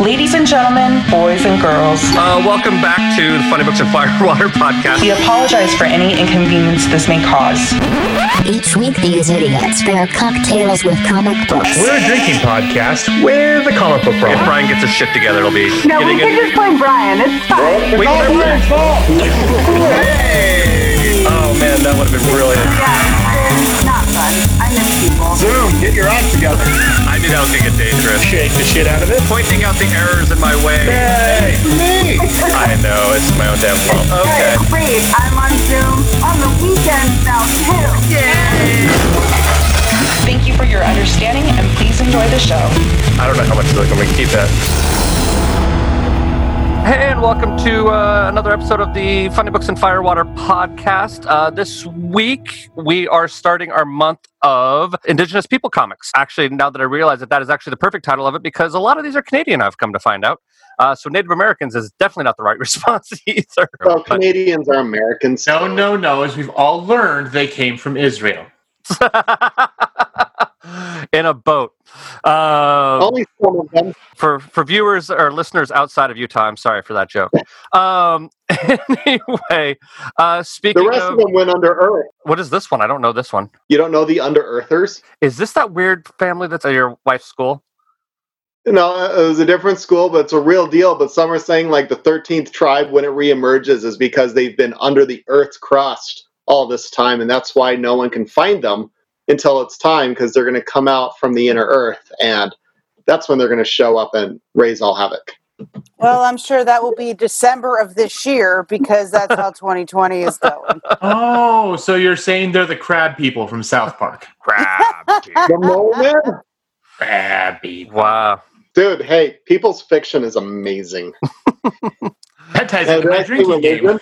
Ladies and gentlemen, boys and girls, Uh, welcome back to the Funny Books and Firewater podcast. we apologize for any inconvenience this may cause. Each week, these idiots pair cocktails with comic books. We're a drinking podcast with a comic book problem. If. Brian gets his shit together, it'll be No, we getting can it. just blame Brian. It's fine. Wait, Hey! Oh man, that would have been brilliant. Yeah, get your act together. I knew that was gonna get dangerous. Shake the shit out of it. Pointing out the errors in my way. Hey, me. I know it's my own damn fault. Okay. Hey, wait, I'm on Zoom on the weekends now too. Yay! Thank you for your understanding and please enjoy the show. I don't know how much they're going to keep that. Hey, and welcome to uh, another episode of the Funny Books and Firewater podcast. Uh, this week, we are starting our month of Indigenous People comics. Actually, now that I realize that that is actually the perfect title of it, because a lot of these are Canadian, I've come to find out. Uh, so Native Americans is definitely not the right response either. Well, But- Canadians are Americans. No, no, no. As we've all learned, they came from Israel. in a boat. Uh, Only some of them. for for viewers or listeners outside of Utah, I'm sorry for that joke. Um, anyway, uh, speaking The rest of, of them went under Earth. what is this one? I don't know this one. You don't know the Under Earthers? Is this that weird family that's at your wife's school? No, it was a different school, but it's a real deal. But some are saying like the 13th tribe, when it reemerges, is because they've been under the Earth's crust all this time. And that's why no one can find them until it's time because they're going to come out from the inner Earth. And that's when they're going to show up and raise all havoc. Well, I'm sure that will be December of this year because that's how 2020 is going. Oh, so you're saying they're the crab people from South Park? crab. The moment, Crab people. wow. dude, hey, people's fiction is amazing. That ties into my drinking game.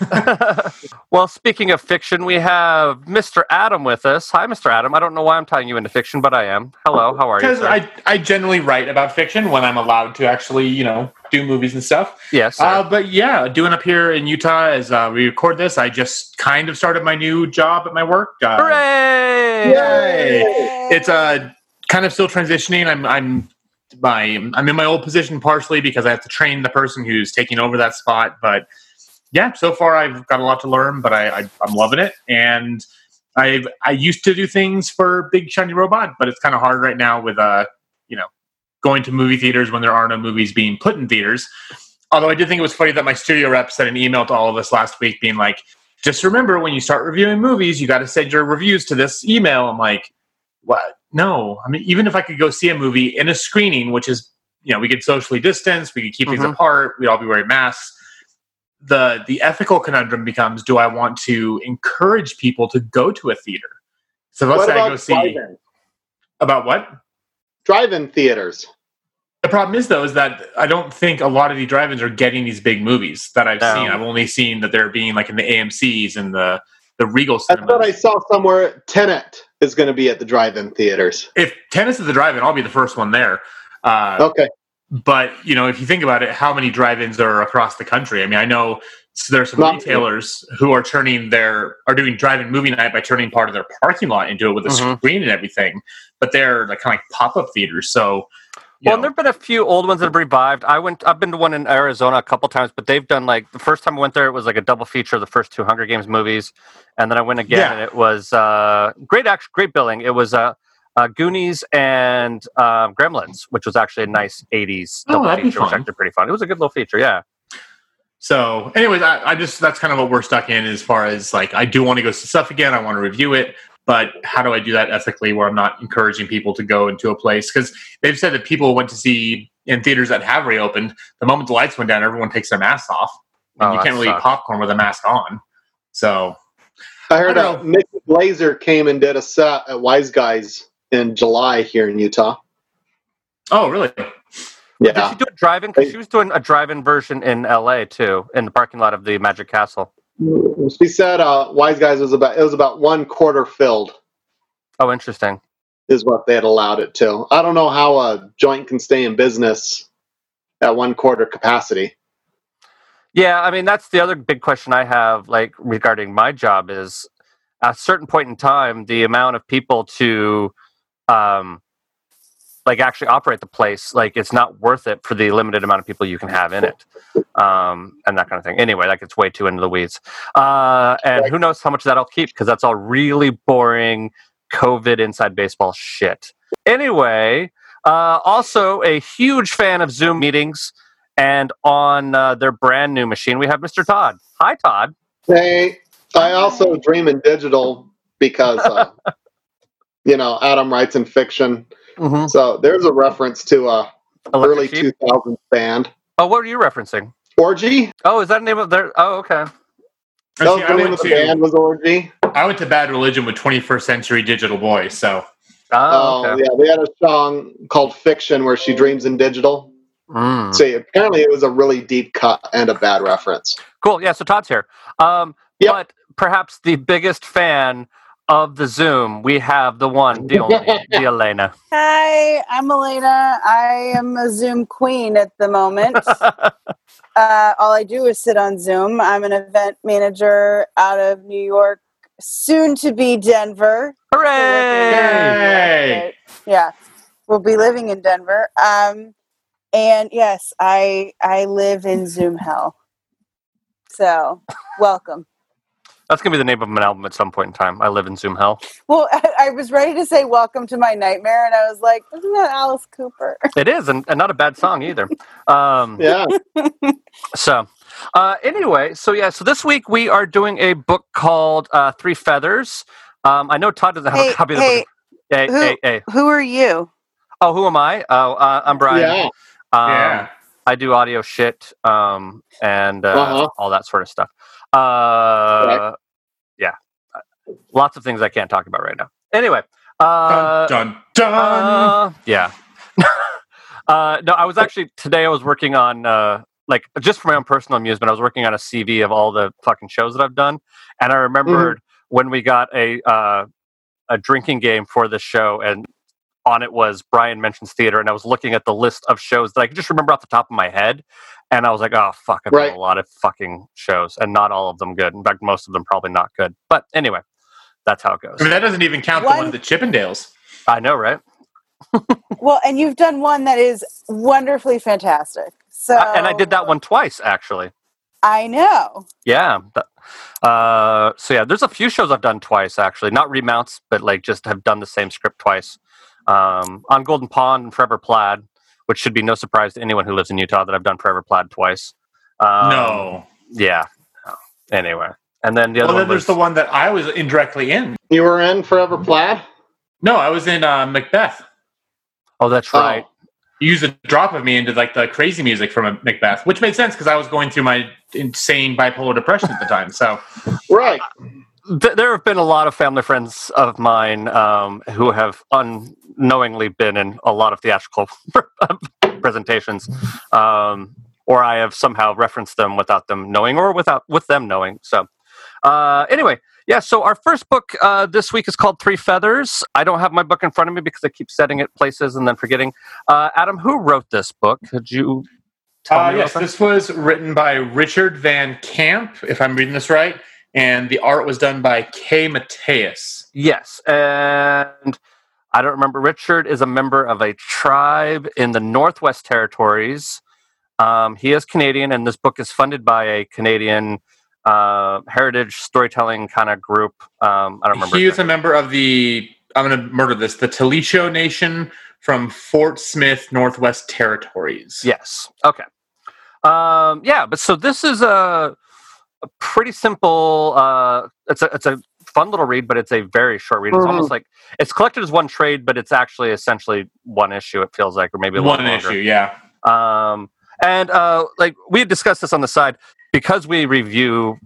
well, speaking of fiction, we have Mr. Adam with us. Hi, Mr. Adam. I don't know why I'm tying you into fiction, but I am. Hello, how are you? Because? I, I generally write about fiction when I'm allowed to actually, you know, do movies and stuff. yes. sir. Uh, but yeah, doing up here in Utah as uh, we record this, I just kind of started my new job at my work. Uh, Hooray! Yay! It's uh, kind of still transitioning. I'm I'm my I'm in my old position partially because I have to train the person who's taking over that spot. But yeah, so far I've got a lot to learn, but I, I I'm loving it. And I I used to do things for Big Shiny Robot, but it's kind of hard right now with uh you know going to movie theaters when there are no movies being put in theaters. Although I did think it was funny that my studio rep sent an email to all of us last week being like, just remember when you start reviewing movies, you got to send your reviews to this email. I'm like, what? No. I mean, even if I could go see a movie in a screening, which is, you know, we could socially distance, we could keep things Mhm. apart, we'd all be wearing masks. The the ethical conundrum becomes: Do I want to encourage people to go to a theater? So let's what say I go see drive-in? about what? Drive-in theaters. The problem is though is that I don't think a lot of the drive-ins are getting these big movies that I've No. seen. I've only seen that they're being like in the AMC's and the the Regal I thought I saw somewhere Tenet is going to be at the drive-in theaters. if tennis is the drive-in, I'll be the first one there. Uh, Okay. But you know, if you think about it, how many drive-ins are across the country? I mean, I know there's some Not- retailers who are turning their are doing drive-in movie night by turning part of their parking lot into it with a Mhm. screen and everything. But they're like kind of like pop-up theaters. So, Well, know, there've been a few old ones that have revived. I went. I've been to one in Arizona a couple times, but they've done like the first time I went there, it was like a double feature of the first two Hunger Games movies, and then I went again, Yeah. and it was uh, great. Action, great billing. It was uh, uh, Goonies and um, Gremlins, which was actually a nice '80s Oh, double feature, which actually pretty fun. It was a good little feature. Yeah. So, anyways, I, I just that's kind of what we're stuck in as far as like I do want to go see stuff again. I want to review it, but how do I do that ethically where I'm not encouraging people to go into a place? Because they've said that people went to see in theaters that have reopened. The moment the lights went down, everyone takes their masks off, Oh, you can't really eat popcorn with a mask on. So, I heard I uh, Nikki Glaser came and did a set at Wise Guys in July here in Utah. oh really? Yeah. Did Yeah, she do a drive-in? Because she was doing a drive-in version in L.A. too, in the parking lot of the Magic Castle. She said uh, Wise Guys was about it was about one quarter filled Oh, interesting. is what they had allowed it to. I don't know how a joint can stay in business at one quarter capacity. Yeah, I mean that's the other big question I have, like regarding my job, is at a certain point in time, the amount of people to, um, like actually operate the place, like it's not worth it for the limited amount of people you can have in it, um, and that kind of thing. Anyway, that gets way too into the weeds, uh, and who knows how much that I'll keep because that's all really boring COVID inside baseball shit. Anyway, uh, also a huge fan of Zoom meetings, and on uh, their brand new machine we have Mr. Todd. Hi, Todd. Hey, I also dream in digital because, uh, you know, Adam writes in fiction. Mm-hmm. So there's a reference to a early 2000s band. Oh, what are you referencing? Orgy? Oh, is that the name of their? Oh, okay. That was See, the I name went of the to- band was Orgy. I went to Bad Religion with 21st Century Digital Boy, so Oh, Oh, okay. yeah. They had a song called Fiction where she dreams in digital. Mm. See, apparently it was a really deep cut and a bad reference. Cool. Yeah. So Todd's here. Um, Yep. But perhaps the biggest fan of the Zoom, we have the one, the only, the Elena. Hi, I'm Elena. I am a Zoom queen at the moment. uh, all I do is sit on Zoom. I'm an event manager out of New York, soon to be Denver. Hooray! Yay! Yeah, we'll be living in Denver. Um, and yes, I I live in Zoom hell. So, welcome. That's gonna be the name of an album at some point in time. I live in Zoom hell. Well, I, I was ready to say "Welcome to My Nightmare," and I was like, "Isn't that Alice Cooper?" It is, and, and not a bad song either. Um, Yeah. So, uh, anyway, so yeah, so this week we are doing a book called uh, Three Feathers. Um, I know Todd doesn't have Hey, a copy of the hey, book. Hey, who- hey, hey. Who are you? Oh, who am I? Oh, uh, I'm Brian. Yeah. Um, yeah. I do audio shit um, and uh, Uh-huh. all that sort of stuff. Uh, Yeah, lots of things I can't talk about right now. Anyway, uh, dun dun dun. uh, yeah. uh, no, I was actually today. I was working on uh, like just for my own personal amusement. I was working on a CV of all the fucking shows that I've done, and I remembered when we got a uh, a drinking game for the show, and on it was Brian mentions theater, and I was looking at the list of shows that I could just remember off the top of my head, and I was like, oh fuck, I've done Right. a lot of fucking shows, and not all of them good. In fact, most of them probably not good. But anyway, that's how it goes. I mean, that doesn't even count the One- one of the Chippendales. I know, right? Well, and you've done one that is wonderfully fantastic. So, I- and I did that one twice actually. I know. Yeah. th- Uh, so yeah, there's a few shows I've done twice actually, not remounts, but like just have done the same script twice. Um, on Golden Pond and Forever Plaid, which should be no surprise to anyone who lives in Utah that I've done Forever Plaid twice. Um, no. Yeah. Anyway, and then the other Well, one then there's was, the one that I was indirectly in. You were in Forever Plaid? No, I was in uh, Macbeth. oh, that's Oh. right. You used a drop of me into like the crazy music from a Macbeth, which made sense because I was going through my insane bipolar depression at the time. So Right. Th- there have been a lot of family friends of mine um, who have unknowingly been in a lot of theatrical presentations, um, or I have somehow referenced them without them knowing, or without with them knowing. So, uh, anyway, yeah. So our first book uh, this week is called Three Feathers. I don't have my book in front of me because I keep setting it places and then forgetting. Uh, Adam, who wrote this book? Could you? Uh, yes, this was written by Richard Van Camp, if I'm reading this right, and the art was done by Kay Mateus. Yes, and I don't remember. Richard is a member of a tribe in the Northwest Territories. Um, he is Canadian, and this book is funded by a Canadian uh, heritage storytelling kind of group. Um, I don't remember. He is a member of the, I'm going to murder this, the Talisho Nation from Fort Smith, Northwest Territories. Yes. Okay. Um, yeah, but so this is a, a pretty simple. Uh, it's a it's a fun little read, but it's a very short read. It's Mhm. almost like it's collected as one trade, but it's actually essentially one issue. It feels like, or maybe a One issue, yeah. Um, and uh, like we had discussed this on the side because we review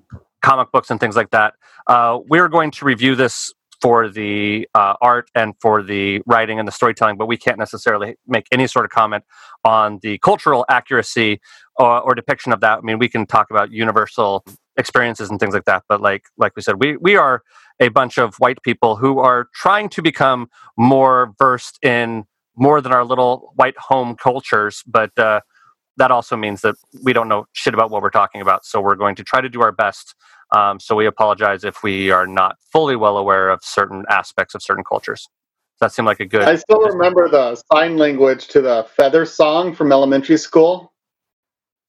comic books and things like that. Uh, we're going to review this for the uh, art and for the writing and the storytelling, but we can't necessarily make any sort of comment on the cultural accuracy or, or depiction of that. I mean, we can talk about universal experiences and things like that, but like like we said, we we are a bunch of white people who are trying to become more versed in more than our little white home cultures, but uh, that also means that we don't know shit about what we're talking about. So we're going to try to do our best. Um, so we apologize if we are not fully well aware of certain aspects of certain cultures. Does That seemed like a good. I still remember the sign language to the feather song from elementary school.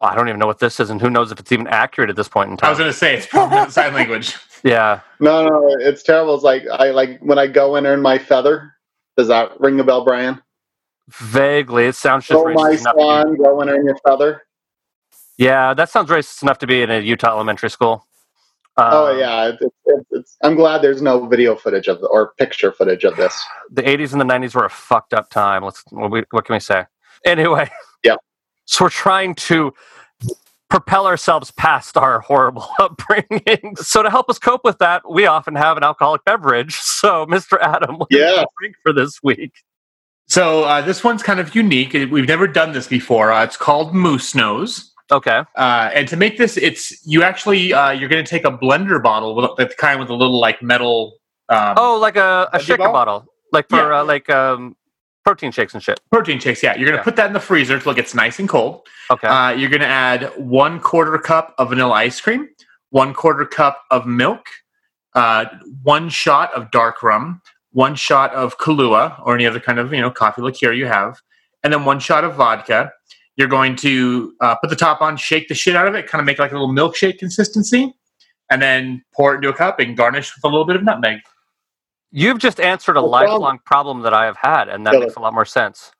I don't even know what this is, and who knows if it's even accurate at this point in time. I was going to say it's probably not sign language. yeah, No, no, it's terrible. It's like I like when I go and earn my feather. Does that ring a bell, Brian? vaguely. It sounds just Go my racist enough. To be, swan, go and earn your feather. yeah, that sounds racist enough to be in a Utah elementary school. oh Um, yeah, it's, it's, it's, I'm glad there's no video footage of the, or picture footage of this. the 80s and the 90s were a fucked up time. Let's what, we, what can we say? Anyway, Yeah. So we're trying to propel ourselves past our horrible upbringing. So to help us cope with that, we often have an alcoholic beverage. So, Mr. Adam, what Yeah. do you drink for this week? So uh, this one's kind of unique. We've never done this before. Uh, it's called Moose Nose. Okay. Uh, and to make this, it's you actually uh, you're going to take a blender bottle with the kind with a little like metal. Um, Oh, like a, a Veggie shaker ball? bottle, like for Yeah. uh, like um, protein shakes and shit. protein shakes. Yeah, you're going to Yeah. put that in the freezer till it gets nice and cold. Okay. Uh, you're going to add one quarter cup of vanilla ice cream, one quarter cup of milk, uh, one shot of dark rum, one shot of Kahlua or any other kind of you know coffee liqueur you have, and then one shot of vodka. You're going to uh, put the top on, shake the shit out of it, kind of make like a little milkshake consistency, and then pour it into a cup and garnish with a little bit of nutmeg. You've just answered a No lifelong problem that I have had, and that Tell makes us. a lot more sense.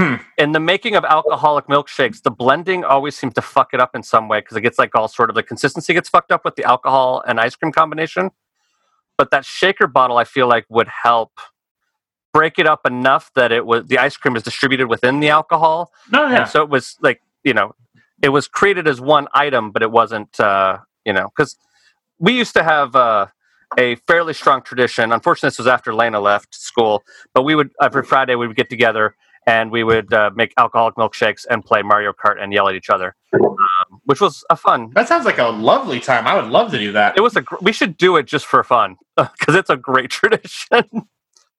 Hmm. In the making of alcoholic milkshakes, the blending always seems to fuck it up in some way because it gets like all sort of the consistency gets fucked up with the alcohol and ice cream combination. But that shaker bottle, I feel like, would help break it up enough that it was the ice cream is distributed within the alcohol, No, yeah. and so it was like you know, it was created as one item, but it wasn't uh, you know because we used to have. Uh, a fairly strong tradition. Unfortunately, this was after Lena left school, but we would every Friday we would get together and we would uh, make alcoholic milkshakes and play Mario Kart and yell at each other, um, which was a fun. That sounds like a lovely time. I would love to do that. It was a. gr- We should do it just for fun because it's a great tradition.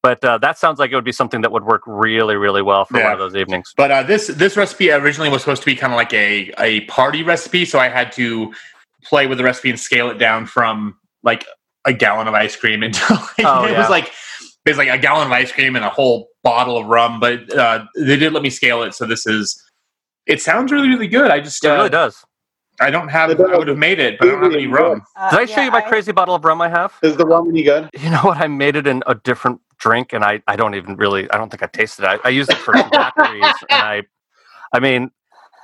but uh, that sounds like it would be something that would work really, really well for one of those evenings. But uh, this this recipe originally was supposed to be kind of like a a party recipe, so I had to play with the recipe and scale it down from like a gallon of ice cream until like, Oh, it yeah. was like it was like a gallon of ice cream and a whole bottle of rum. But uh, they did let me scale it, so this is. It sounds really really good. I just It uh, really does. I don't have. It. I would have made it, but I don't have any rum. Uh, Did I show yeah, you my crazy bottle of rum I have? Is the rum any good? You know what? I made it in a different drink, and I, I don't even really I don't think I tasted it. I, I used it for some daiquiris, and I I mean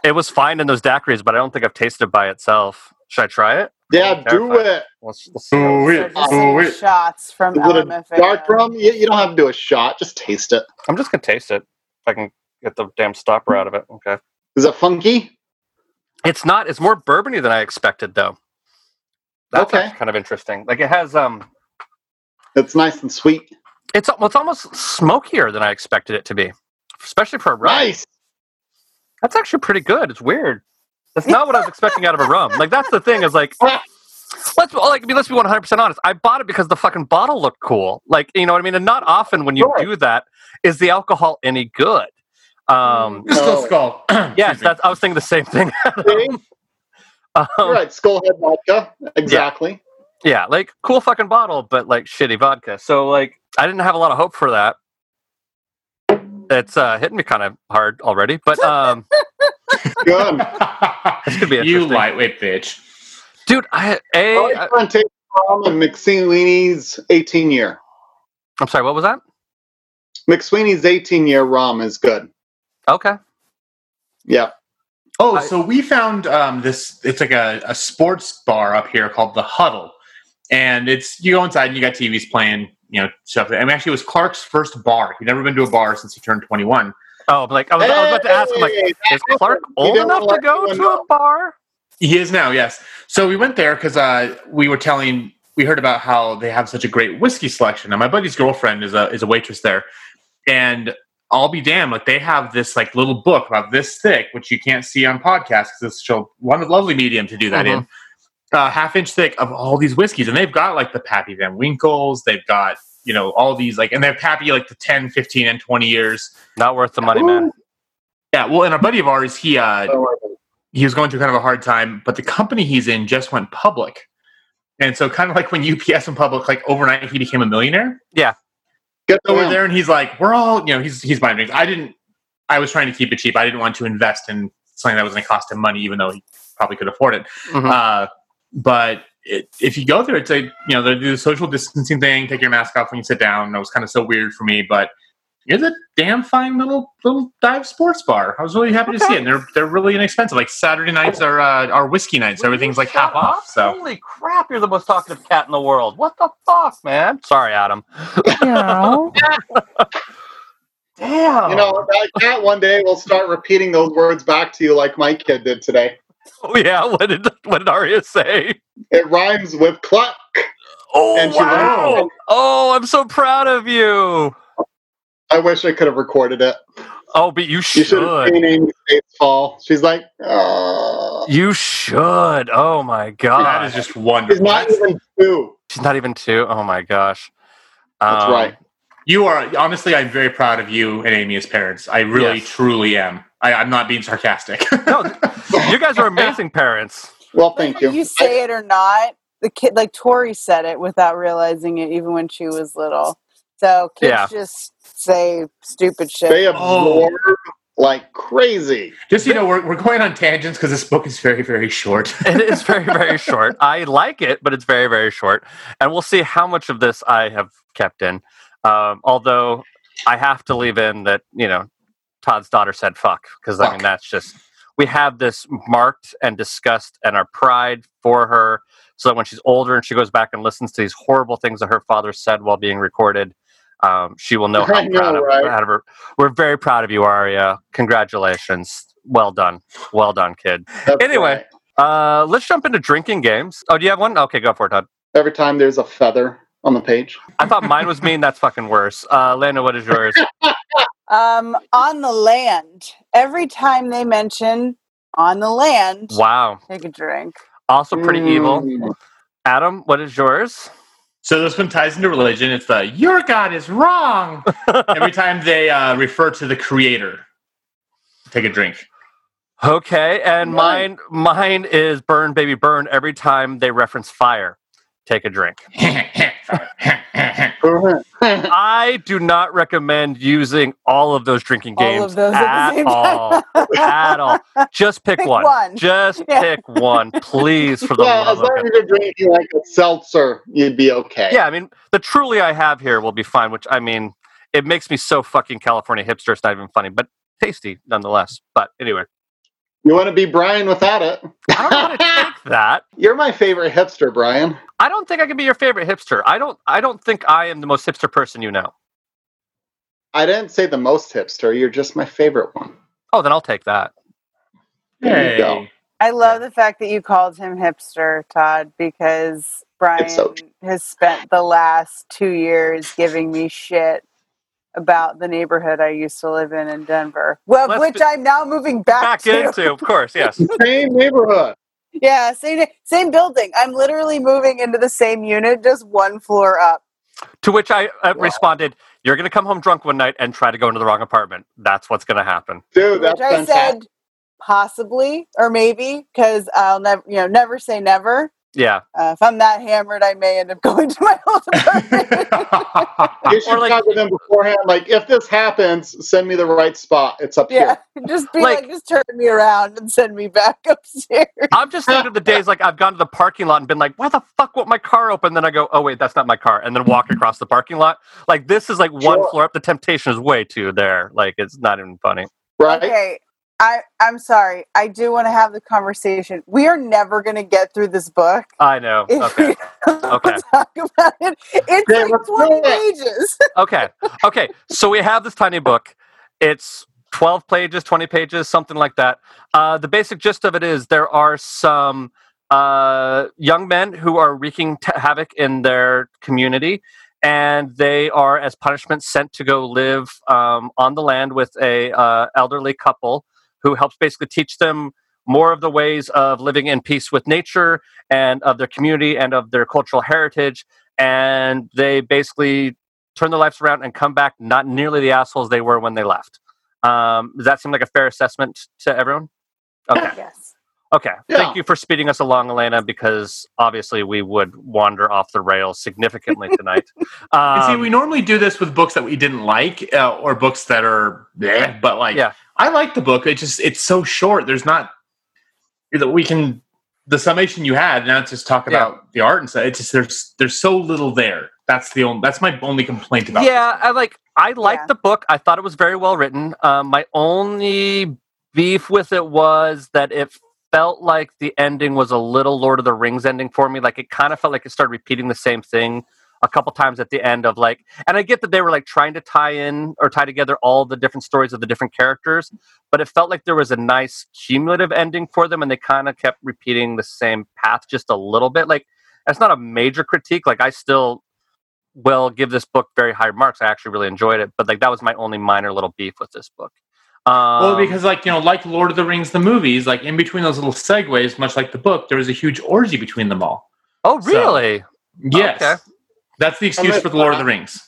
it was fine in those daiquiris, but I don't think I've tasted it by itself. Should I try it? Yeah, I'm do terrified. it. Let's, let's see. So yeah. just Oh, say wait. shots from Is it a LMFAO. dark rum? You, you don't have to do a shot. Just taste it. I'm just gonna taste it. If I can get the damn stopper out of it. Okay. Is it funky? It's not. It's more bourbony than I expected, though. That's Okay. actually kind of interesting. Like it has um, It's nice and sweet. it's al- it's almost smokier than I expected it to be, especially for a rum. Nice. That's actually pretty good. It's weird. That's not what I was expecting out of a rum. Like that's the thing is like let's like I mean, let's be one hundred percent honest. I bought it because the fucking bottle looked cool. Like you know what I mean. And not often when you Sure. do that is the alcohol any good. Um, Crystal No. Skull. yes, that's I was thinking the same thing. Um, right. Skullhead vodka. Exactly. Yeah, like cool fucking bottle, but like shitty vodka. So like I didn't have a lot of hope for that. It's uh hitting me kind of hard already, but um Good. This could be you interesting. lightweight bitch. dude, I a Always I, try and take rum and McSweeney's 18 year. I'm sorry, what was that? McSweeney's 18 year ROM is good. Okay. Yeah. Oh, I- so we found um, this. It's like a, a sports bar up here called the Huddle, and it's you go inside and you got TVs playing, you know, stuff. I mean, actually, it was Clark's first bar. He'd never been to a bar since he turned twenty one. Oh, but like I was, I was about to ask him like is Clark old enough to go to a bar? He is now, yes. So we went there because uh, we were telling, we heard about how they have such a great whiskey selection. And my buddy's girlfriend is a is a waitress there, and I'll be damned, like they have this like little book about this thick, which you can't see on podcasts because it's so one lovely medium to do that in. Uh, half inch thick of all these whiskeys, and they've got like the Pappy Van Winkles, they've got you know all these like, and they're Pappy like the 10, 15, and twenty years. Not worth the money, man. Yeah, well, and a buddy of ours, he uh, Oh, he was going through kind of a hard time, but the company he's in just went public. And so kind of like when UPS went public, like overnight he became a millionaire. Yeah. Good for over him. there, and he's like, "We're all, you know, he's he's buying drinks." I didn't. I was trying to keep it cheap. I didn't want to invest in something that was going to cost him money, even though he probably could afford it. Mhm. Uh, but it, if you go there, it's a you know they do the social distancing thing. Take your mask off when you sit down. It was kind of so weird for me, but it's a damn fine little little dive sports bar. I was really happy to see it. And they're they're really inexpensive. Like Saturday nights are uh, are whiskey nights. Everything's like half Shut off. So holy crap, you're the most talkative cat in the world. What the fuck, man? Sorry, Adam. Damn. You know, that cat one day will start repeating those words back to you like my kid did today. Oh yeah. What did what did Arya say? It rhymes with cluck. Oh And wow. went- Oh, I'm so proud of you. I wish I could have recorded it. Oh, but you You should have seen Amy's fall. She's like, oh. You should. Oh my god. that is just She's wonderful. not even two. She's not even two. Oh my gosh. That's Um, right. You are honestly, I'm very proud of you and Amy as parents. I really, Yes. truly am. I, I'm not being sarcastic. No, you guys are amazing parents. Well, thank Whether you. you say it or not, the kid like Tori said it without realizing it, even when she was little. So kids Yeah. just say stupid shit. They Oh. absorb like crazy. Just you know, we're, we're going on tangents because this book is very, very short. It is very, very short. I like it, but it's very, very short. And we'll see how much of this I have kept in. Um, although I have to leave in that, you know, Todd's daughter said fuck, because I mean, that's just, we have this marked and discussed and our pride for her so that when she's older and she goes back and listens to these horrible things that her father said while being recorded, um, she will know how know, proud, of, right? proud of her. We're very proud of you, Aria. Congratulations. Well done. Well done, kid. That's Anyway. right. Uh, let's jump into drinking games. Oh, do you have one? Okay, go for it, Todd. Every time there's a feather on the page. I thought mine was mean. That's fucking worse. Uh, Lana, what is yours? Um, on the land. Every time they mention on the land, Wow. take a drink. Also pretty evil. Mm. Adam, what is yours? So this one ties into religion. It's the "Your God is wrong." Every time they uh, refer to the Creator, take a drink. Okay, and mine mine is burn baby burn every time they reference fire. Take a drink. I do not recommend using all of those drinking All games of those at at all. at all. Just pick, Pick one. one. Just Yeah. pick one, please, for the yeah, love as long God. as you're drinking like a seltzer, you'd be okay. Yeah, I mean, the truly I have here will be fine, which I mean, it makes me so fucking California hipster. It's not even funny, but tasty nonetheless. But anyway, You want to be Brian without it. I don't want to take that. You're my favorite hipster, Brian. I don't think I can be your favorite hipster. I don't. I don't think I am the most hipster person you know. I didn't say the most hipster. You're just my favorite one. Oh, then I'll take that. There you go. I love the fact that you called him hipster, Todd, because Brian so has spent the last two years giving me shit about the neighborhood I used to live in in Denver, well, Let's which be- I'm now moving back, Back to. into, of course, yes. Same neighborhood. Yeah, same same building. I'm literally moving into the same unit, just one floor up. to which I uh, Wow. responded, "You're going to come home drunk one night and try to go into the wrong apartment. That's what's going to happen." Dude, that's which I fantastic. said possibly or maybe because I'll never, you know, never say never. Yeah, Uh, if I'm that hammered, I may end up going to my old apartment. You should Or like- talk with them beforehand. Like, if this happens, send me the right spot. It's up yeah, here. just be Like- like, just turn me around and send me back upstairs. I'm just thinking of the days like I've gone to the parking lot and been like, "Why the fuck won't my car open?" Then I go, "Oh wait, that's not my car," and then walk across the parking lot. Like this is like one Sure. floor up. The temptation is way too there. Like it's not even funny. Right? Okay, I I'm sorry. I do want to have the conversation. We are never going to get through this book. I know. Okay. Okay. talk about it. It's Okay, like 20 pages. okay. Okay. So we have this tiny book. It's 12 pages, 20 pages, something like that. Uh, the basic gist of it is there are some uh, young men who are wreaking t- havoc in their community, and they are, as punishment, sent to go live um, on the land with a uh, elderly couple who helps basically teach them more of the ways of living in peace with nature and of their community and of their cultural heritage. And they basically turn their lives around and come back not nearly the assholes they were when they left. Um, does that seem like a fair assessment to everyone? Okay. Yes. Okay. Yeah. Thank you for speeding us along, Elena, because obviously we would wander off the rails significantly tonight. And see, Um, we normally do this with books that we didn't like uh, or books that are, bleh, but like, Yeah. I like the book. It just it's so short. There's not that we can the summation you had. Now just talk Yeah. about the art and stuff. It's just there's there's so little there. That's the only. That's my only complaint about. yeah, I like. I liked Yeah. the book. I thought it was very well written. Um, my only beef with it was that it felt like the ending was a little Lord of the Rings ending for me. Like it kind of felt like it started repeating the same thing a couple times at the end of like. And I get that they were like trying to tie in or tie together all the different stories of the different characters, but it felt like there was a nice cumulative ending for them, and they kind of kept repeating the same path just a little bit. Like that's not a major critique. Like I still will give this book very high marks. I actually really enjoyed it, but like that was my only minor little beef with this book. Um, Well, because like you know, like Lord of the Rings, the movies, like in between those little segues, much like the book, there was a huge orgy between them all. oh so- really? Yes, Okay. that's the excuse like for the Lord of the Rings.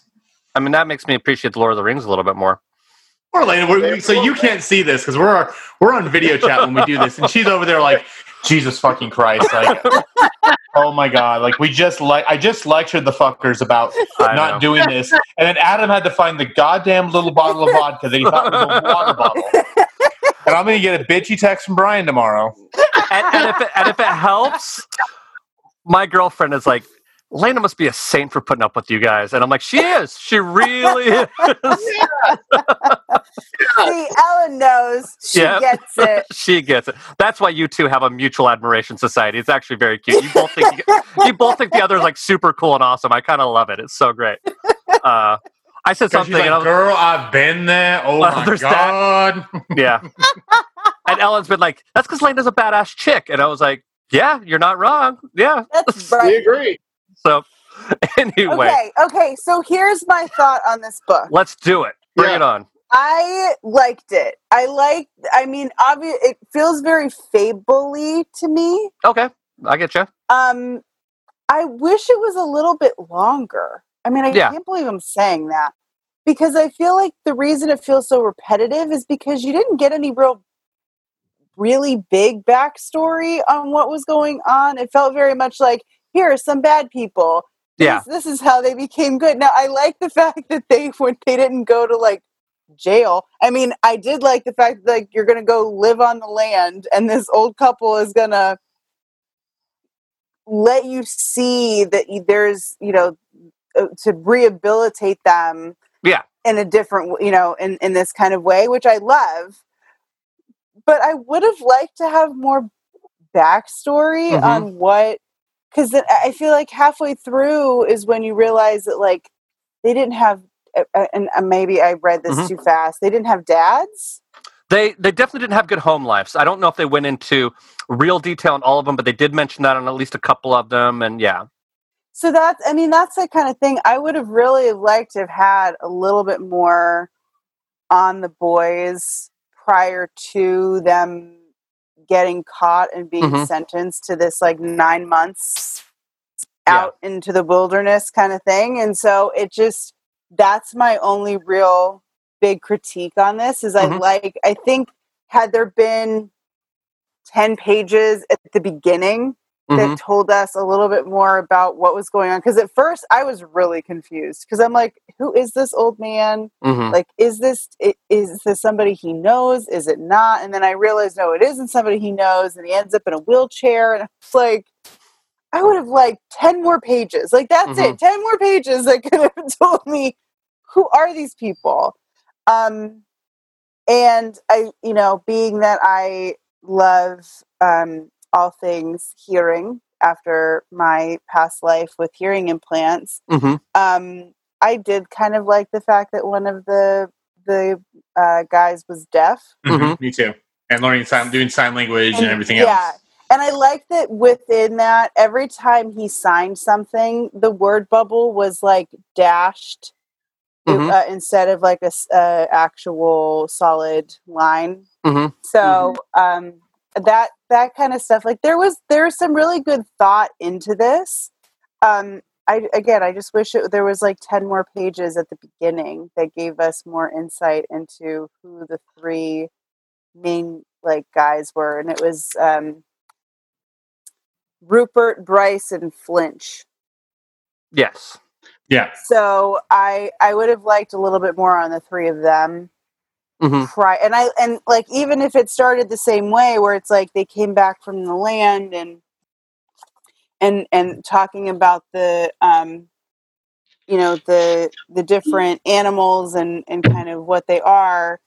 I mean, that makes me appreciate the Lord of the Rings a little bit more. Or Elena, we're, so you can't see this because we're we're on video chat when we do this, and she's over there like, Jesus fucking Christ, like, oh my god, like we just like I just lectured the fuckers about I not know. doing this, and then Adam had to find the goddamn little bottle of vodka that he thought was a water bottle, and I'm gonna get a bitchy text from Brian tomorrow. and, and if it, and if it helps, my girlfriend is like, Lena must be a saint for putting up with you guys, and I'm like, she is. She really is. See, Ellen knows. She Yeah. gets it. she gets it. That's why you two have a mutual admiration society. It's actually very cute. You both think you both think the other is like super cool and awesome. I kind of love it. It's so great. Uh, I said something. like, and I was, girl, I've been there. Oh Well, my there's that. god. yeah. and Ellen's been like, "That's because Lena's a badass chick," and I was like, "Yeah, you're not wrong. Yeah." That's We agree. So anyway, Okay, okay. So here's my thought on this book. let's do it. Bring Yeah. it on. I liked it. I like. I mean, obvious. It feels very fable-y to me. Okay, I get you. Um, I wish it was a little bit longer. I mean, I Yeah. can't believe I'm saying that because I feel like the reason it feels so repetitive is because you didn't get any real, really big backstory on what was going on. It felt very much like here are some bad people. Yeah. This, this is how they became good. Now, I like the fact that they when they didn't go to like jail. I mean, I did like the fact that like you're gonna go live on the land, and this old couple is gonna let you see that there's you know uh, to rehabilitate them Yeah. in a different you know in in this kind of way which i love but i would have liked to have more backstory Mhm. on what because i feel like halfway through is when you realize that like they didn't have and uh, maybe i read this Mhm. too fast they didn't have dads They they definitely didn't have good home lives. I don't know if they went into real detail on all of them, but they did mention that on at least a couple of them. And yeah, So that's, I mean, that's the kind of thing I would have really liked to have had a little bit more on the boys prior to them getting caught and being Mhm. sentenced to this like nine months Yeah. out into the wilderness kind of thing. And so it just, that's my only real big critique on this is I Mhm. like, I think had there been 10 pages at the beginning Mhm. that told us a little bit more about what was going on. Because at first I was really confused because I'm like, who is this old man? Mhm. Like, is this is this somebody he knows? Is it not? And then I realized, no, it isn't somebody he knows, and he ends up in a wheelchair. And it's like, I would have liked ten more pages. Like that's Mhm. it, ten more pages that could have told me who are these people. Um, and I, you know, being that I love um, all things hearing after my past life with hearing implants, Mhm. um, I did kind of like the fact that one of the the uh, guys was deaf. Mhm. Me too. And learning sign, doing sign language and, And- everything yeah. else. Yeah, and I like that within that, every time he signed something, the word bubble was like dashed it- Mhm. uh, instead of like a uh, actual solid line. Mhm. So um, that that kind of stuff, like there was there was some really good thought into this. Um, I again, I just wish it, there was like ten more pages at the beginning that gave us more insight into who the three main like guys were, and it was um, Rupert, Bryce, and Flinch. Yes. Yeah. So I I would have liked a little bit more on the three of them. Hmm Pri- and I and like even if it started the same way where it's like they came back from the land and and and talking about the um you know the the different animals and and kind of what they are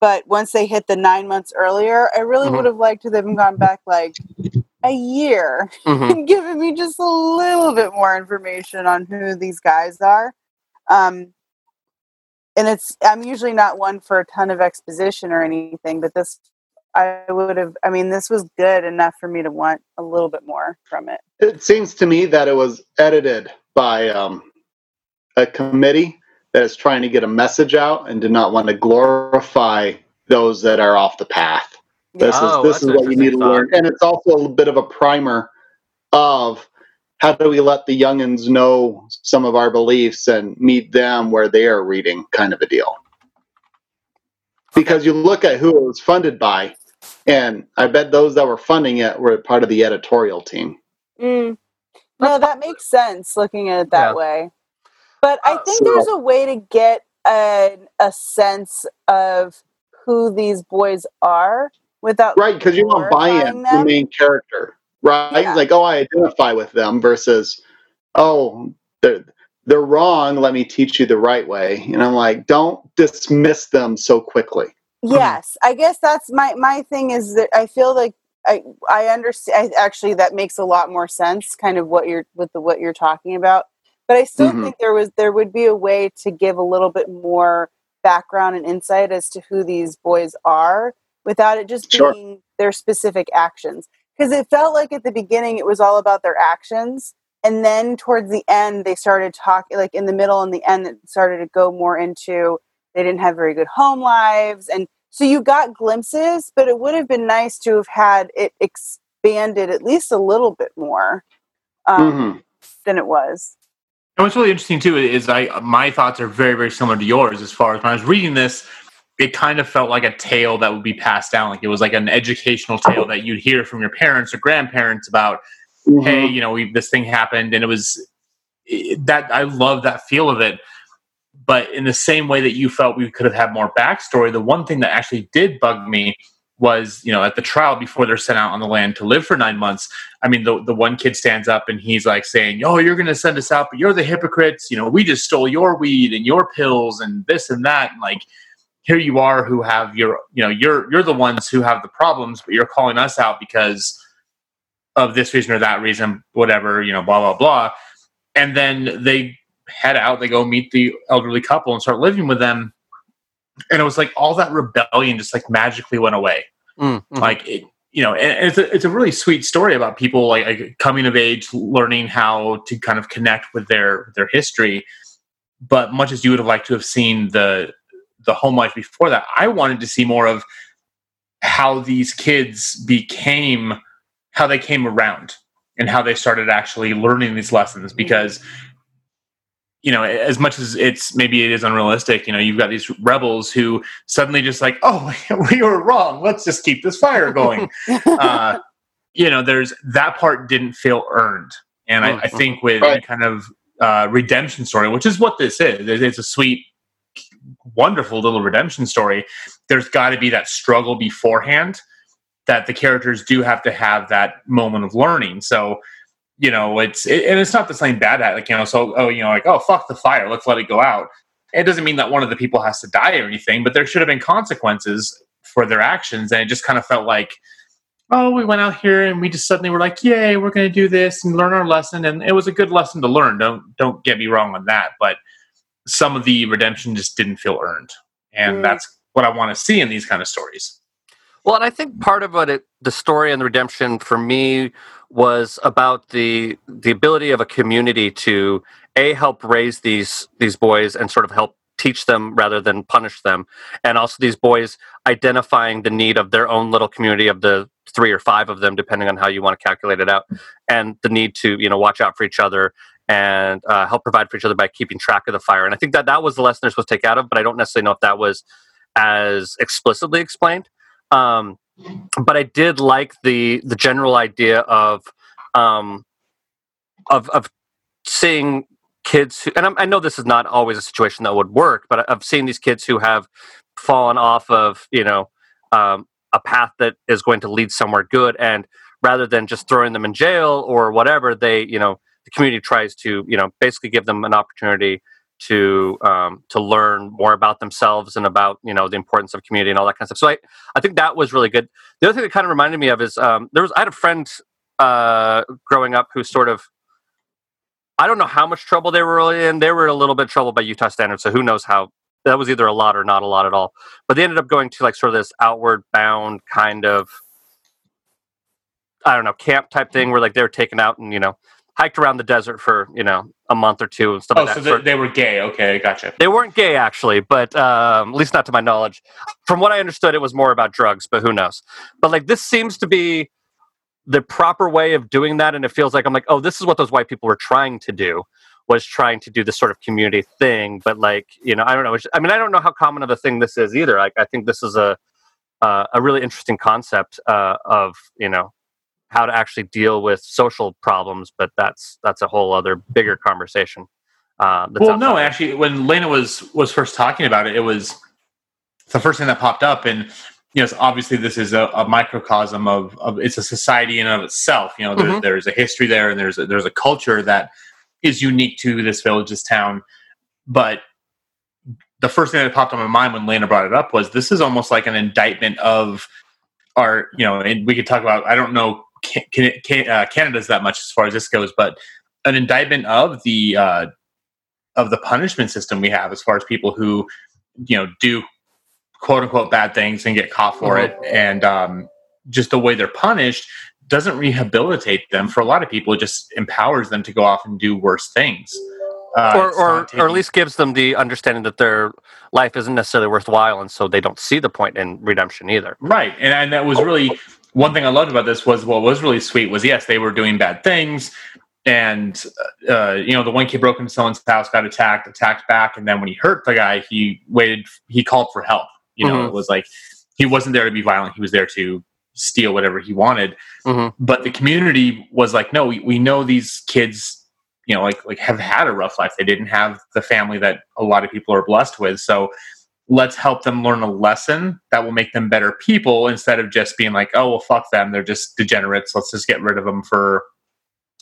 but once they hit the nine months earlier i really Mhm. would have liked to have gone back like a year hmm and given me just a little bit more information on who these guys are. Um, and it's I'm usually not one for a ton of exposition or anything, but this I would have. I mean, this was good enough for me to want a little bit more from it. It seems to me that it was edited by um, a committee that is trying to get a message out and did not want to glorify those that are off the path. This Oh, is this is what you need to thought. learn, and it's also a bit of a primer of how do we let the youngins know some of our beliefs and meet them where they are reading, kind of a deal. Because you look at who it was funded by, and I bet those that were funding it were part of the editorial team. Mm. No, that makes sense looking at it that Yeah. way. But I Uh, think so- there's a way to get a, a sense of who these boys are without Right, because you want buy-in the main character. Right? Yeah. Like, oh, I identify with them versus, oh, they're they're wrong. Let me teach you the right way. And I'm like, don't dismiss them so quickly. Yes, I guess that's my my thing is that I feel like I I understand. I, actually, that makes a lot more sense. Kind of what you're with the what you're talking about. But I still Mhm. think there was there would be a way to give a little bit more background and insight as to who these boys are without it just Sure. being their specific actions. Because it felt like at the beginning it was all about their actions, and then towards the end they started talking. Like in the middle and the end, it started to go more into they didn't have very good home lives and so you got glimpses but it would have been nice to have had it expanded at least a little bit more um, Mhm. than it was And what's really interesting too is I my thoughts are very very similar to yours as far as when I was reading this, it kind of felt like a tale that would be passed down, like it was like an educational tale that you'd hear from your parents or grandparents about. Mhm. Hey, you know, we, this thing happened, and it was it, that I love that feel of it. But in the same way that you felt we could have had more backstory, the one thing that actually did bug me was, you know, at the trial before they're sent out on the land to live for nine months. I mean, the the one kid stands up and he's like saying, "Oh, you're going to send us out, but you're the hypocrites. You know, we just stole your weed and your pills and this and that." And like, here you are, who have your, you know, you're you're the ones who have the problems, but you're calling us out because of this reason or that reason, whatever, you know, blah blah blah. And then they head out, they go meet the elderly couple and start living with them. And it was like all that rebellion just like magically went away Mm, mhm. like it, you know and it's a, it's a really sweet story about people like, like coming of age learning how to kind of connect with their their history but much as you would have liked to have seen the the home life before that i wanted to see more of how these kids became how they came around and how they started actually learning these lessons because you know as much as it's maybe it is unrealistic you know you've got these rebels who suddenly just like oh we were wrong. Let's just keep this fire going. Uh, you know there's that part didn't feel earned. And I, I think with any Right. kind of uh, redemption story which is what this is it's a sweet wonderful little redemption story there's got to be that struggle beforehand that the characters do have to have that moment of learning. So you know it's it, and it's not the same bad at like you know so oh you know like oh fuck the fire let's let it go out. It doesn't mean that one of the people has to die or anything but there should have been consequences for their actions and it just kind of felt like oh we went out here and we just suddenly were like yay we're going to do this and learn our lesson and it was a good lesson to learn don't don't get me wrong on that but some of the redemption just didn't feel earned and Mm. that's what i want to see in these kind of stories Well, and I think part of what it, the story and the redemption for me was about the the ability of a community to a help raise these these boys and sort of help teach them rather than punish them, and also these boys identifying the need of their own little community of the three or five of them, depending on how you want to calculate it out, and the need to you know watch out for each other and uh, help provide for each other by keeping track of the fire. And I think that that was the lesson they're supposed to take out of, but I don't necessarily know if that was as explicitly explained. Um, but I did like the the general idea of um, of of seeing kids who, and I'm, I know this is not always a situation that would work, but I've seen these kids who have fallen off of you know um, a path that is going to lead somewhere good, and rather than just throwing them in jail or whatever, they you know the community tries to you know basically give them an opportunity to um, to learn more about themselves and about you know the importance of community and all that kind of stuff. So I I think that was really good. The other thing that kind of reminded me of is um, there was I had a friend uh, growing up who sort of I don't know how much trouble they were really in. They were a little bit troubled by Utah standards, so who knows how that was either a lot or not a lot at all. But they ended up going to like sort of this outward bound kind of I don't know camp type thing where like they were taken out and you know hiked around the desert for you know a month or two and stuff Oh, like so that. they, they were gay. Okay, gotcha. They weren't gay, actually, but um, at least not to my knowledge. From what I understood, it was more about drugs, but who knows? But like, this seems to be the proper way of doing that, and it feels like I'm like, oh, this is what those white people were trying to do, was trying to do this sort of community thing. But like, you know, I don't know. I mean, I don't know how common of a thing this is either. Like, I think this is a uh, a really interesting concept uh, of you know how to actually deal with social problems, but that's that's a whole other bigger conversation. Uh, Well, no, actually, when Lena was was first talking about it, it was the first thing that popped up, and you know, obviously, this is a, a microcosm of, of it's a society in and of itself. You know, there, Mhm. there's a history there, and there's a, there's a culture that is unique to this village, this town. But the first thing that popped on my mind when Lena brought it up was this is almost like an indictment of our, you know, and we could talk about. I don't know can, can, can, uh, Canada's that much as far as this goes, but an indictment of the uh, of the punishment system we have as far as people who you know do quote unquote bad things and get caught for Mhm. it and um, just the way they're punished doesn't rehabilitate them for a lot of people it just empowers them to go off and do worse things uh, or or, or at least gives them the understanding that their life isn't necessarily worthwhile, and so they don't see the point in redemption either. Right, and, and that was really one thing I loved about this was what was really sweet was yes they were doing bad things, and uh, you know the one kid broke into someone's house, got attacked, attacked back, and then when he hurt the guy, he waited, he called for help. You know, Mhm. it was like he wasn't there to be violent; he was there to steal whatever he wanted. Mhm. But the community was like, no, we, we know these kids. You know, like like have had a rough life. They didn't have the family that a lot of people are blessed with. So let's help them learn a lesson that will make them better people instead of just being like, oh, well, fuck them. They're just degenerates. Let's just get rid of them for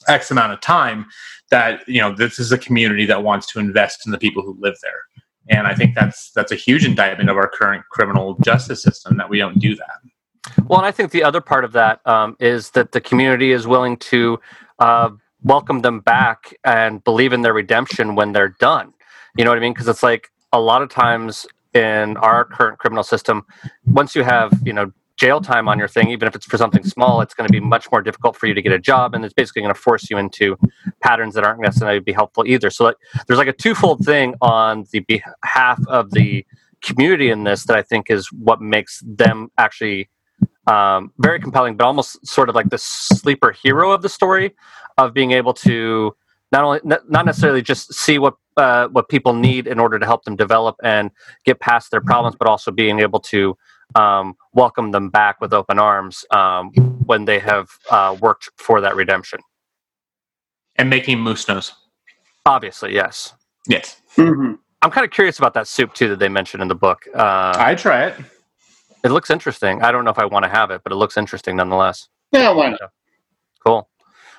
X amount of time. That, you know, this is a community that wants to invest in the people who live there. And I think that's that's a huge indictment of our current criminal justice system that we don't do that. Well, and I think the other part of that um, is that the community is willing to uh, welcome them back and believe in their redemption when they're done. You know what I mean? Because it's like a lot of times in our current criminal system, once you have you know jail time on your thing, even if it's for something small, it's going to be much more difficult for you to get a job, and it's basically going to force you into patterns that aren't necessarily be helpful either. So like, there's like a twofold thing on the behalf of the community in this that I think is what makes them actually um, very compelling, but almost sort of like the sleeper hero of the story of being able to not only not necessarily just see what uh, what people need in order to help them develop and get past their problems, but also being able to um, welcome them back with open arms um, when they have uh, worked for that redemption. And making moose nose. Obviously, yes. Yes. Mhm. I'm kind of curious about that soup too that they mentioned in the book. Uh, I try it. it looks interesting. I don't know if I want to have it, but it looks interesting nonetheless. Yeah, why not? Cool.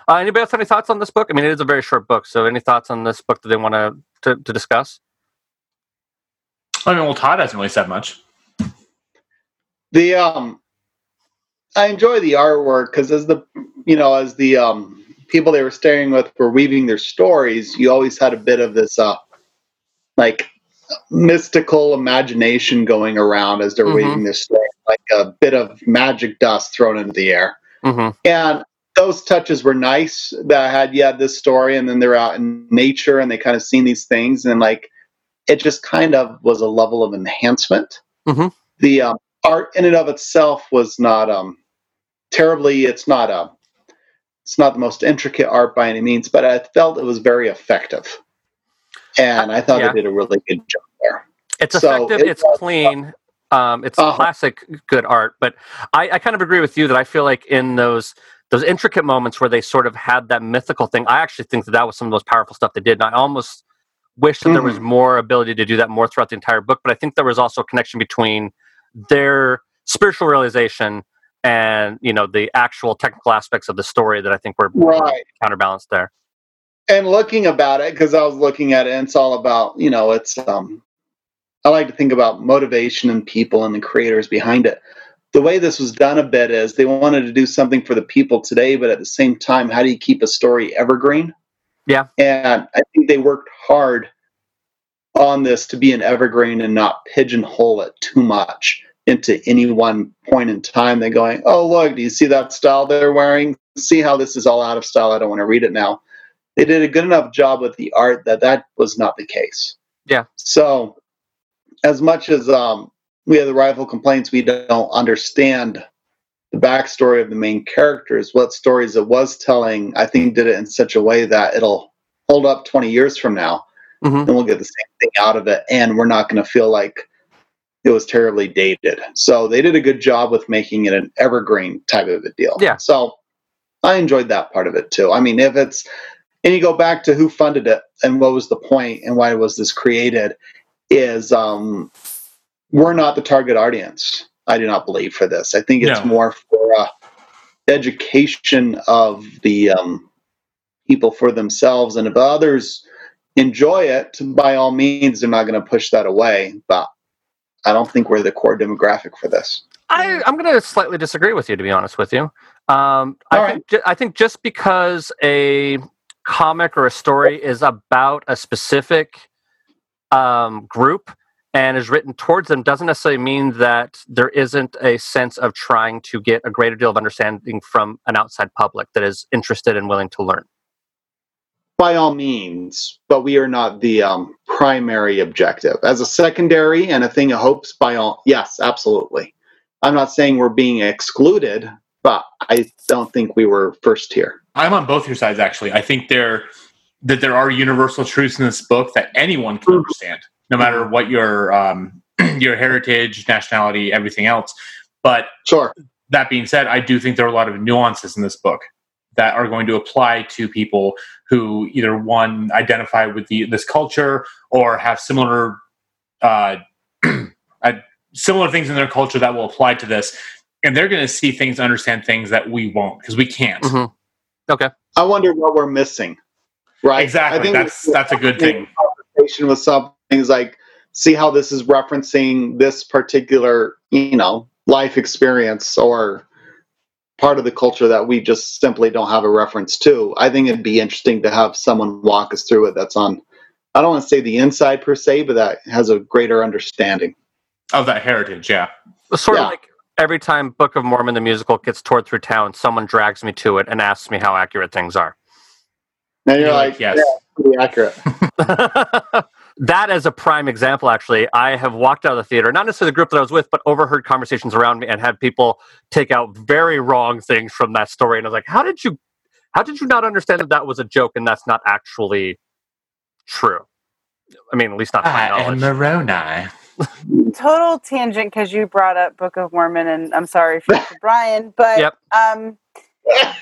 Uh, anybody else have any thoughts on this book? I mean, it is a very short book, so any thoughts on this book that they want to to, to discuss? I mean, well, Todd hasn't really said much. The um, I enjoy the artwork because as the you know as the um people they were staring with were weaving their stories, you always had a bit of this uh like mystical imagination going around as they're Mhm. weaving this story, like a bit of magic dust thrown into the air. Mm-hmm. and those touches were nice that I had yeah this story and then they're out in nature and they kind of seen these things and like it just kind of was a level of enhancement Mhm. the um, art in and of itself was not um terribly it's not a it's not the most intricate art by any means but i felt it was very effective and i thought Yeah. they did a really good job there It's So, effective. it it's was- clean. Um, it's Uh-huh. classic good art. But I, I kind of agree with you that I feel like in those those intricate moments where they sort of had that mythical thing. I actually think that that was some of the most powerful stuff they did. And I almost wish that there was more ability to do that more throughout the entire book. But I think there was also a connection between their spiritual realization and you know the actual technical aspects of the story that I think were Right. counterbalanced there. and looking about it because i was looking at it and it's all about you know it's um i like to think about motivation and people and the creators behind it the way this was done a bit is they wanted to do something for the people today but at the same time how do you keep a story evergreen Yeah. and i think they worked hard on this to be an evergreen and not pigeonhole it too much into any one point in time they're going oh look do you see that style they're wearing see how this is all out of style i don't want to read it now they did a good enough job with the art that that was not the case. Yeah. So, as much as um, we have the rival complaints, we don't understand the backstory of the main characters. What stories it was telling, I think, did it in such a way that it'll hold up 20 years from now, Mhm. and we'll get the same thing out of it, and we're not going to feel like it was terribly dated. So they did a good job with making it an evergreen type of a deal. Yeah. So I enjoyed that part of it too. I mean, if it's and you go back to who funded it and what was the point and why was this created is um we're not the target audience i do not believe for this i think it's No. more for uh, education of the um, people for themselves and if others enjoy it by all means they're not going to push that away but i don't think we're the core demographic for this I, I'm going to slightly disagree with you, to be honest with you. Um, I, All think, ju- I think just because a comic or a story is about a specific um, group and is written towards them doesn't necessarily mean that there isn't a sense of trying to get a greater deal of understanding from an outside public that is interested and willing to learn. by all means, but we are not the um, primary objective. As a secondary and a thing of hopes, by all, yes, absolutely. I'm not saying we're being excluded, but I don't think we were first here. I'm on both your sides actually. I think there that there are universal truths in this book that anyone can understand, no matter what your um, your heritage, nationality, everything else. But Sure. that being said, I do think there are a lot of nuances in this book that are going to apply to people who either one identify with the this culture or have similar uh, uh, similar things in their culture that will apply to this, and they're going to see things, understand things that we won't because we can't. Mhm. Okay. I wonder what we're missing. Right. Exactly. I think That's we- that's a good thing. conversation with some things like see how this is referencing this particular you know life experience or part of the culture that we just simply don't have a reference to i think it'd be interesting to have someone walk us through it that's on i don't want to say the inside per se but that has a greater understanding Of that heritage, yeah. Sort Yeah. of like every time Book of Mormon the musical gets toured through town, someone drags me to it and asks me how accurate things are. and you're, You're like, like, yes. yeah pretty accurate that is a prime example actually i have walked out of the theater not necessarily the group that i was with but overheard conversations around me and had people take out very wrong things from that story and i was like how did you how did you not understand that that was a joke and that's not actually true i mean at least not to my knowledge Moroni. Total tangent because you brought up Book of Mormon, and I'm sorry for Brian, but Yep. um,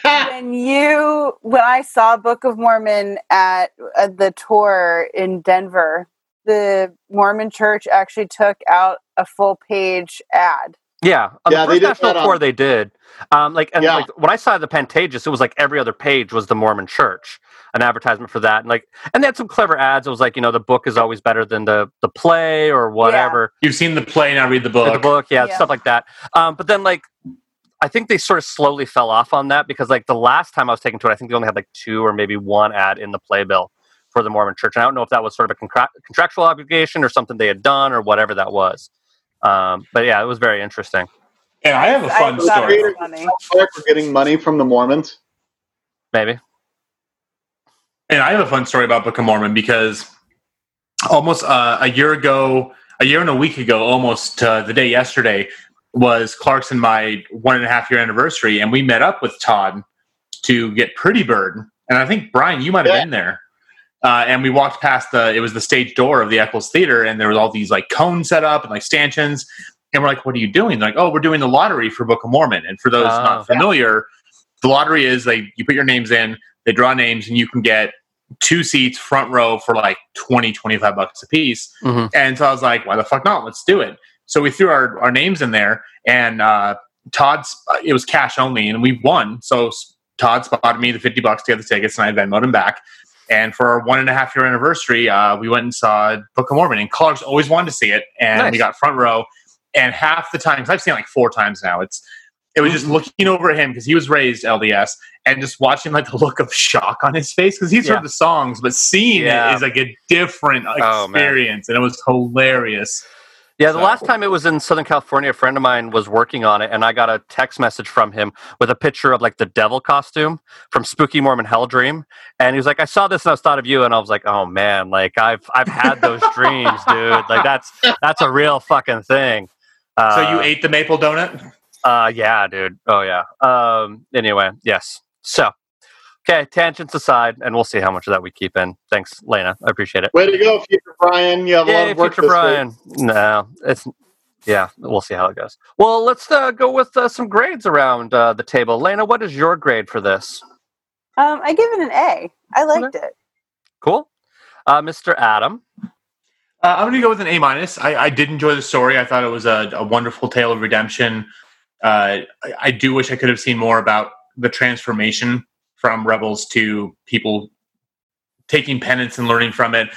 when you when I saw Book of Mormon at, at the tour in Denver, the Mormon Church actually took out a full page ad. yeah on Yeah, the first national tour on- they did um like and Yeah. like when i saw the pantages it was like every other page was the mormon church an advertisement for that and like and they had some clever ads it was like you know the book is always better than the the play or whatever You've seen the play, now read the Read book. the book, yeah, Yeah. stuff like that. Um, but then like I think they sort of slowly fell off on that because like the last time I was taken to it, I think they only had like two or maybe one ad in the playbill for the Mormon Church. And I don't know if that was sort of a contra- contractual obligation or something they had done or whatever that was. Um, but yeah, it was very interesting. And I have a I fun thought story. it was getting money from the mormons Maybe. And I have a fun story about Book of Mormon because almost uh, a year ago, a year and a week ago, almost uh, the day yesterday, was Clark's and my one and a half year anniversary, and we met up with Todd to get Pretty Bird. And I think Brian, you might have Yeah. been there. Uh, and we walked past the it was the stage door of the Eccles Theater, and there was all these like cones set up and like stanchions. And we're like, "What are you doing?" They're like, "Oh, we're doing the lottery for Book of Mormon." And for those Oh. not familiar, the lottery is like you put your names in, they draw names, and you can get two seats front row for like 20, 25 bucks a piece. Mhm. And so I was like, why the fuck not? Let's do it. So we threw our, our names in there, and uh, Todd's it was cash only, and we won. So Todd spotted me the fifty bucks to get the tickets, and I Venmoed him back. And for our one and a half year anniversary, uh, we went and saw Book of Mormon. And Clark's always wanted to see it, and Nice. we got front row. And half the times I've seen it like four times now, it's it was just looking over at him because he was raised LDS, and just watching like the look of shock on his face because he's Yeah. heard the songs, but seeing Yeah. it is like a different Oh, experience, and it was hilarious. Yeah, the So- last time it was in Southern California, a friend of mine was working on it, and I got a text message from him with a picture of like the devil costume from Spooky Mormon Hell Dream, and he was like, "I saw this and I was thought of you," and I was like, "Oh man, like I've I've had those dreams, dude. Like that's that's a real fucking thing." Uh, so you ate the maple donut? Uh, yeah, dude. Oh yeah. Um. Anyway, yes. So, okay. Tangents aside, and we'll see how much of that we keep in. Thanks, Lena. I appreciate it. Way to go, future Brian. You have a lot of work future this week. Brian. No, it's yeah. We'll see how it goes. Well, let's uh, go with uh, some grades around uh, the table. Lena, what is your grade for this? Um, I give it an A. I liked it. Cool. Uh, Mr. Adam. Uh, I'm going to go with an A minus. I, I did enjoy the story. I thought it was a, a wonderful tale of redemption. Uh, I, I do wish I could have seen more about the transformation from rebels to people taking penance and learning from it.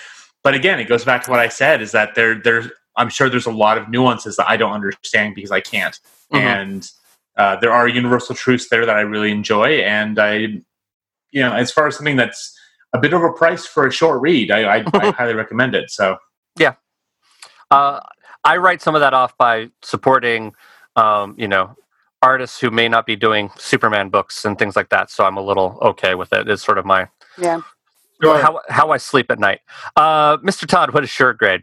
But again, it goes back to what I said: is that there, there's, I'm sure there's a lot of nuances that I don't understand because I can't, Mhm. and uh, there are universal truths there that I really enjoy. And I, you know, as far as something that's a bit overpriced for a short read, I, I, I highly recommend it. So. Yeah uh, I write some of that off by supporting, um, you know, artists who may not be doing Superman books and things like that. So I'm a little okay with it. It's sort of my Yeah. how how I sleep at night. Uh, Mr. Todd, what is your grade?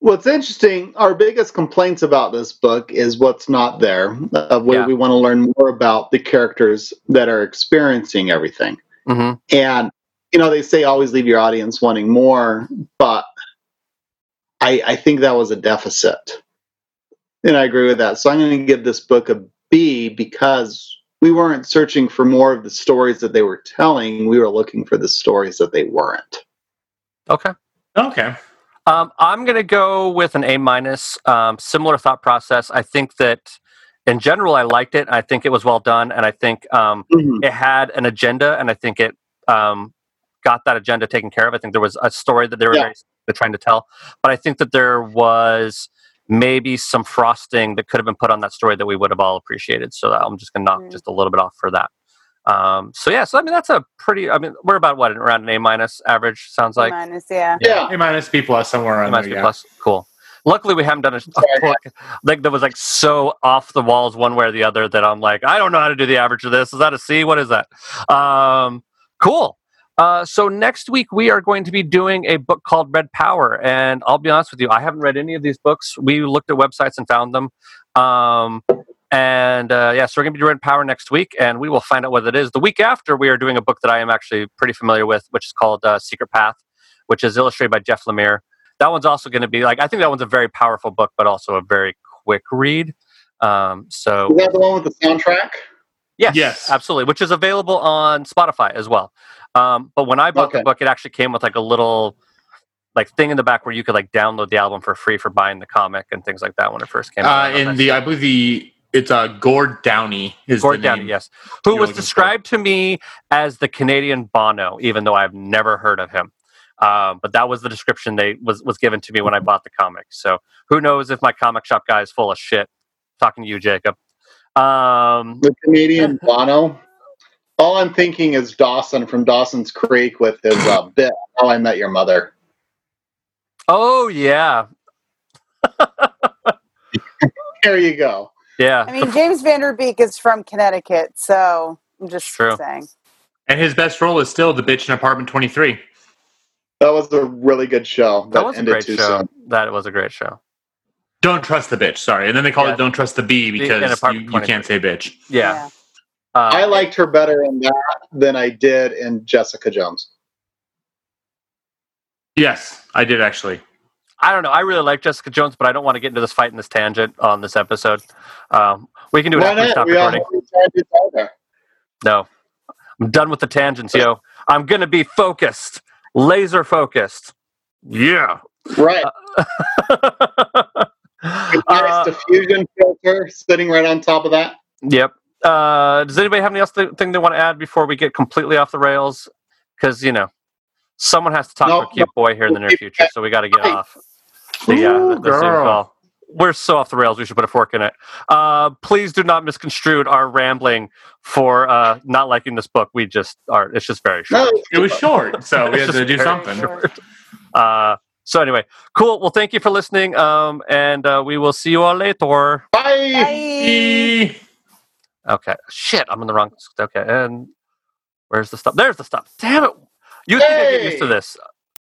What's interesting, our biggest complaints about this book is what's not there. Uh, we, Yeah. we want to learn more about the characters that are experiencing everything. Mm-hmm. And, you know, they say always leave your audience wanting more, but I, I think that was a deficit. And I agree with that. So I'm going to give this book a B because we weren't searching for more of the stories that they were telling. We were looking for the stories that they weren't. Okay. Okay. Um, I'm going to go with an A minus. Um, similar thought process. I think that in general, I liked it. I think it was well done, and I think um, it had an agenda, and I think it um, got that agenda taken care of. I think there was a story that they were Yeah. trying to tell, but I think that there was maybe some frosting that could have been put on that story that we would have all appreciated. So I'm just going to knock Mm. just a little bit off for that. Um, so yeah, so I mean that's a pretty. I mean we're about what around an A minus average sounds like. minus, yeah. Yeah. A minus, B plus, somewhere A around minus there. B Yeah. plus. Cool. Luckily, we haven't done a, a book like that was like so off the walls one way or the other that I'm like, I don't know how to do the average of this. Is that a C? What is that? Um, cool. Uh, so next week we are going to be doing a book called Red Power, and I'll be honest with you, I haven't read any of these books. We looked at websites and found them. Um, and uh, yeah, so we're going to be doing Red Power next week, and we will find out what it is. The week after, we are doing a book that I am actually pretty familiar with, which is called uh, Secret Path, which is illustrated by Jeff Lemire. That one's also going to be like I think that one's a very powerful book, but also a very quick read. Um, so Is that the one with the soundtrack? Yes, Yes. absolutely. Which is available on Spotify as well. Um, but when I bought the book, it actually came with like a little like thing in the back where you could like download the album for free for buying the comic and things like that when it first came Uh, out. in the, I believe the, it's uh, Gord Downie is Gord the Downie, name. yes, who was described to me as the Canadian Bono, even though I've never heard of him. Um, but that was the description they was was given to me when I bought the comic. So who knows if my comic shop guy is full of shit? Talking to you, Jacob. Um, The Canadian Bono. All I'm thinking is Dawson from Dawson's Creek with his uh, bit How I Met Your Mother. oh yeah, There you go. yeah. I mean, James Van Der Beek is from Connecticut, so I'm just True. saying. And his best role is still the bitch in Apartment 23. That was a really good show. that was a great too show. soon. That was a great show. Don't trust the bitch, sorry. And then they call Yeah. it Don't Trust the B in because you, you can't say bitch. Yeah. Uh, I liked her better in that than I did in Jessica Jones. Yes, I did actually. I don't know. I really like Jessica Jones, but I don't want to get into this fight and this tangent on this episode. Um, we can do it Why after we not? stop We recording. have to try to tell her. No, I'm done with the tangents, yo. I'm gonna be focused, laser focused. Yeah. Right. Uh, nice diffusion filter sitting right on top of that. Yep. Uh, does anybody have any else th- thing they want to add before we get completely off the rails? Because you know, someone has to talk No, to a cute boy here in the near future, so we got to get off. The, uh, the, the Zoom girl. call. We're so off the rails. We should put a fork in it. Uh, please do not misconstrue our rambling for uh, not liking this book. We just are. It's just very short. No, It was short, so we had to do something. Uh, so anyway, cool. Well, thank you for listening, um, and uh, we will see you all later. bye. Bye. Eee. Okay. Shit, I'm in the wrong. Okay, and where's the stuff? There's the stuff. Damn it! You think I get used to this?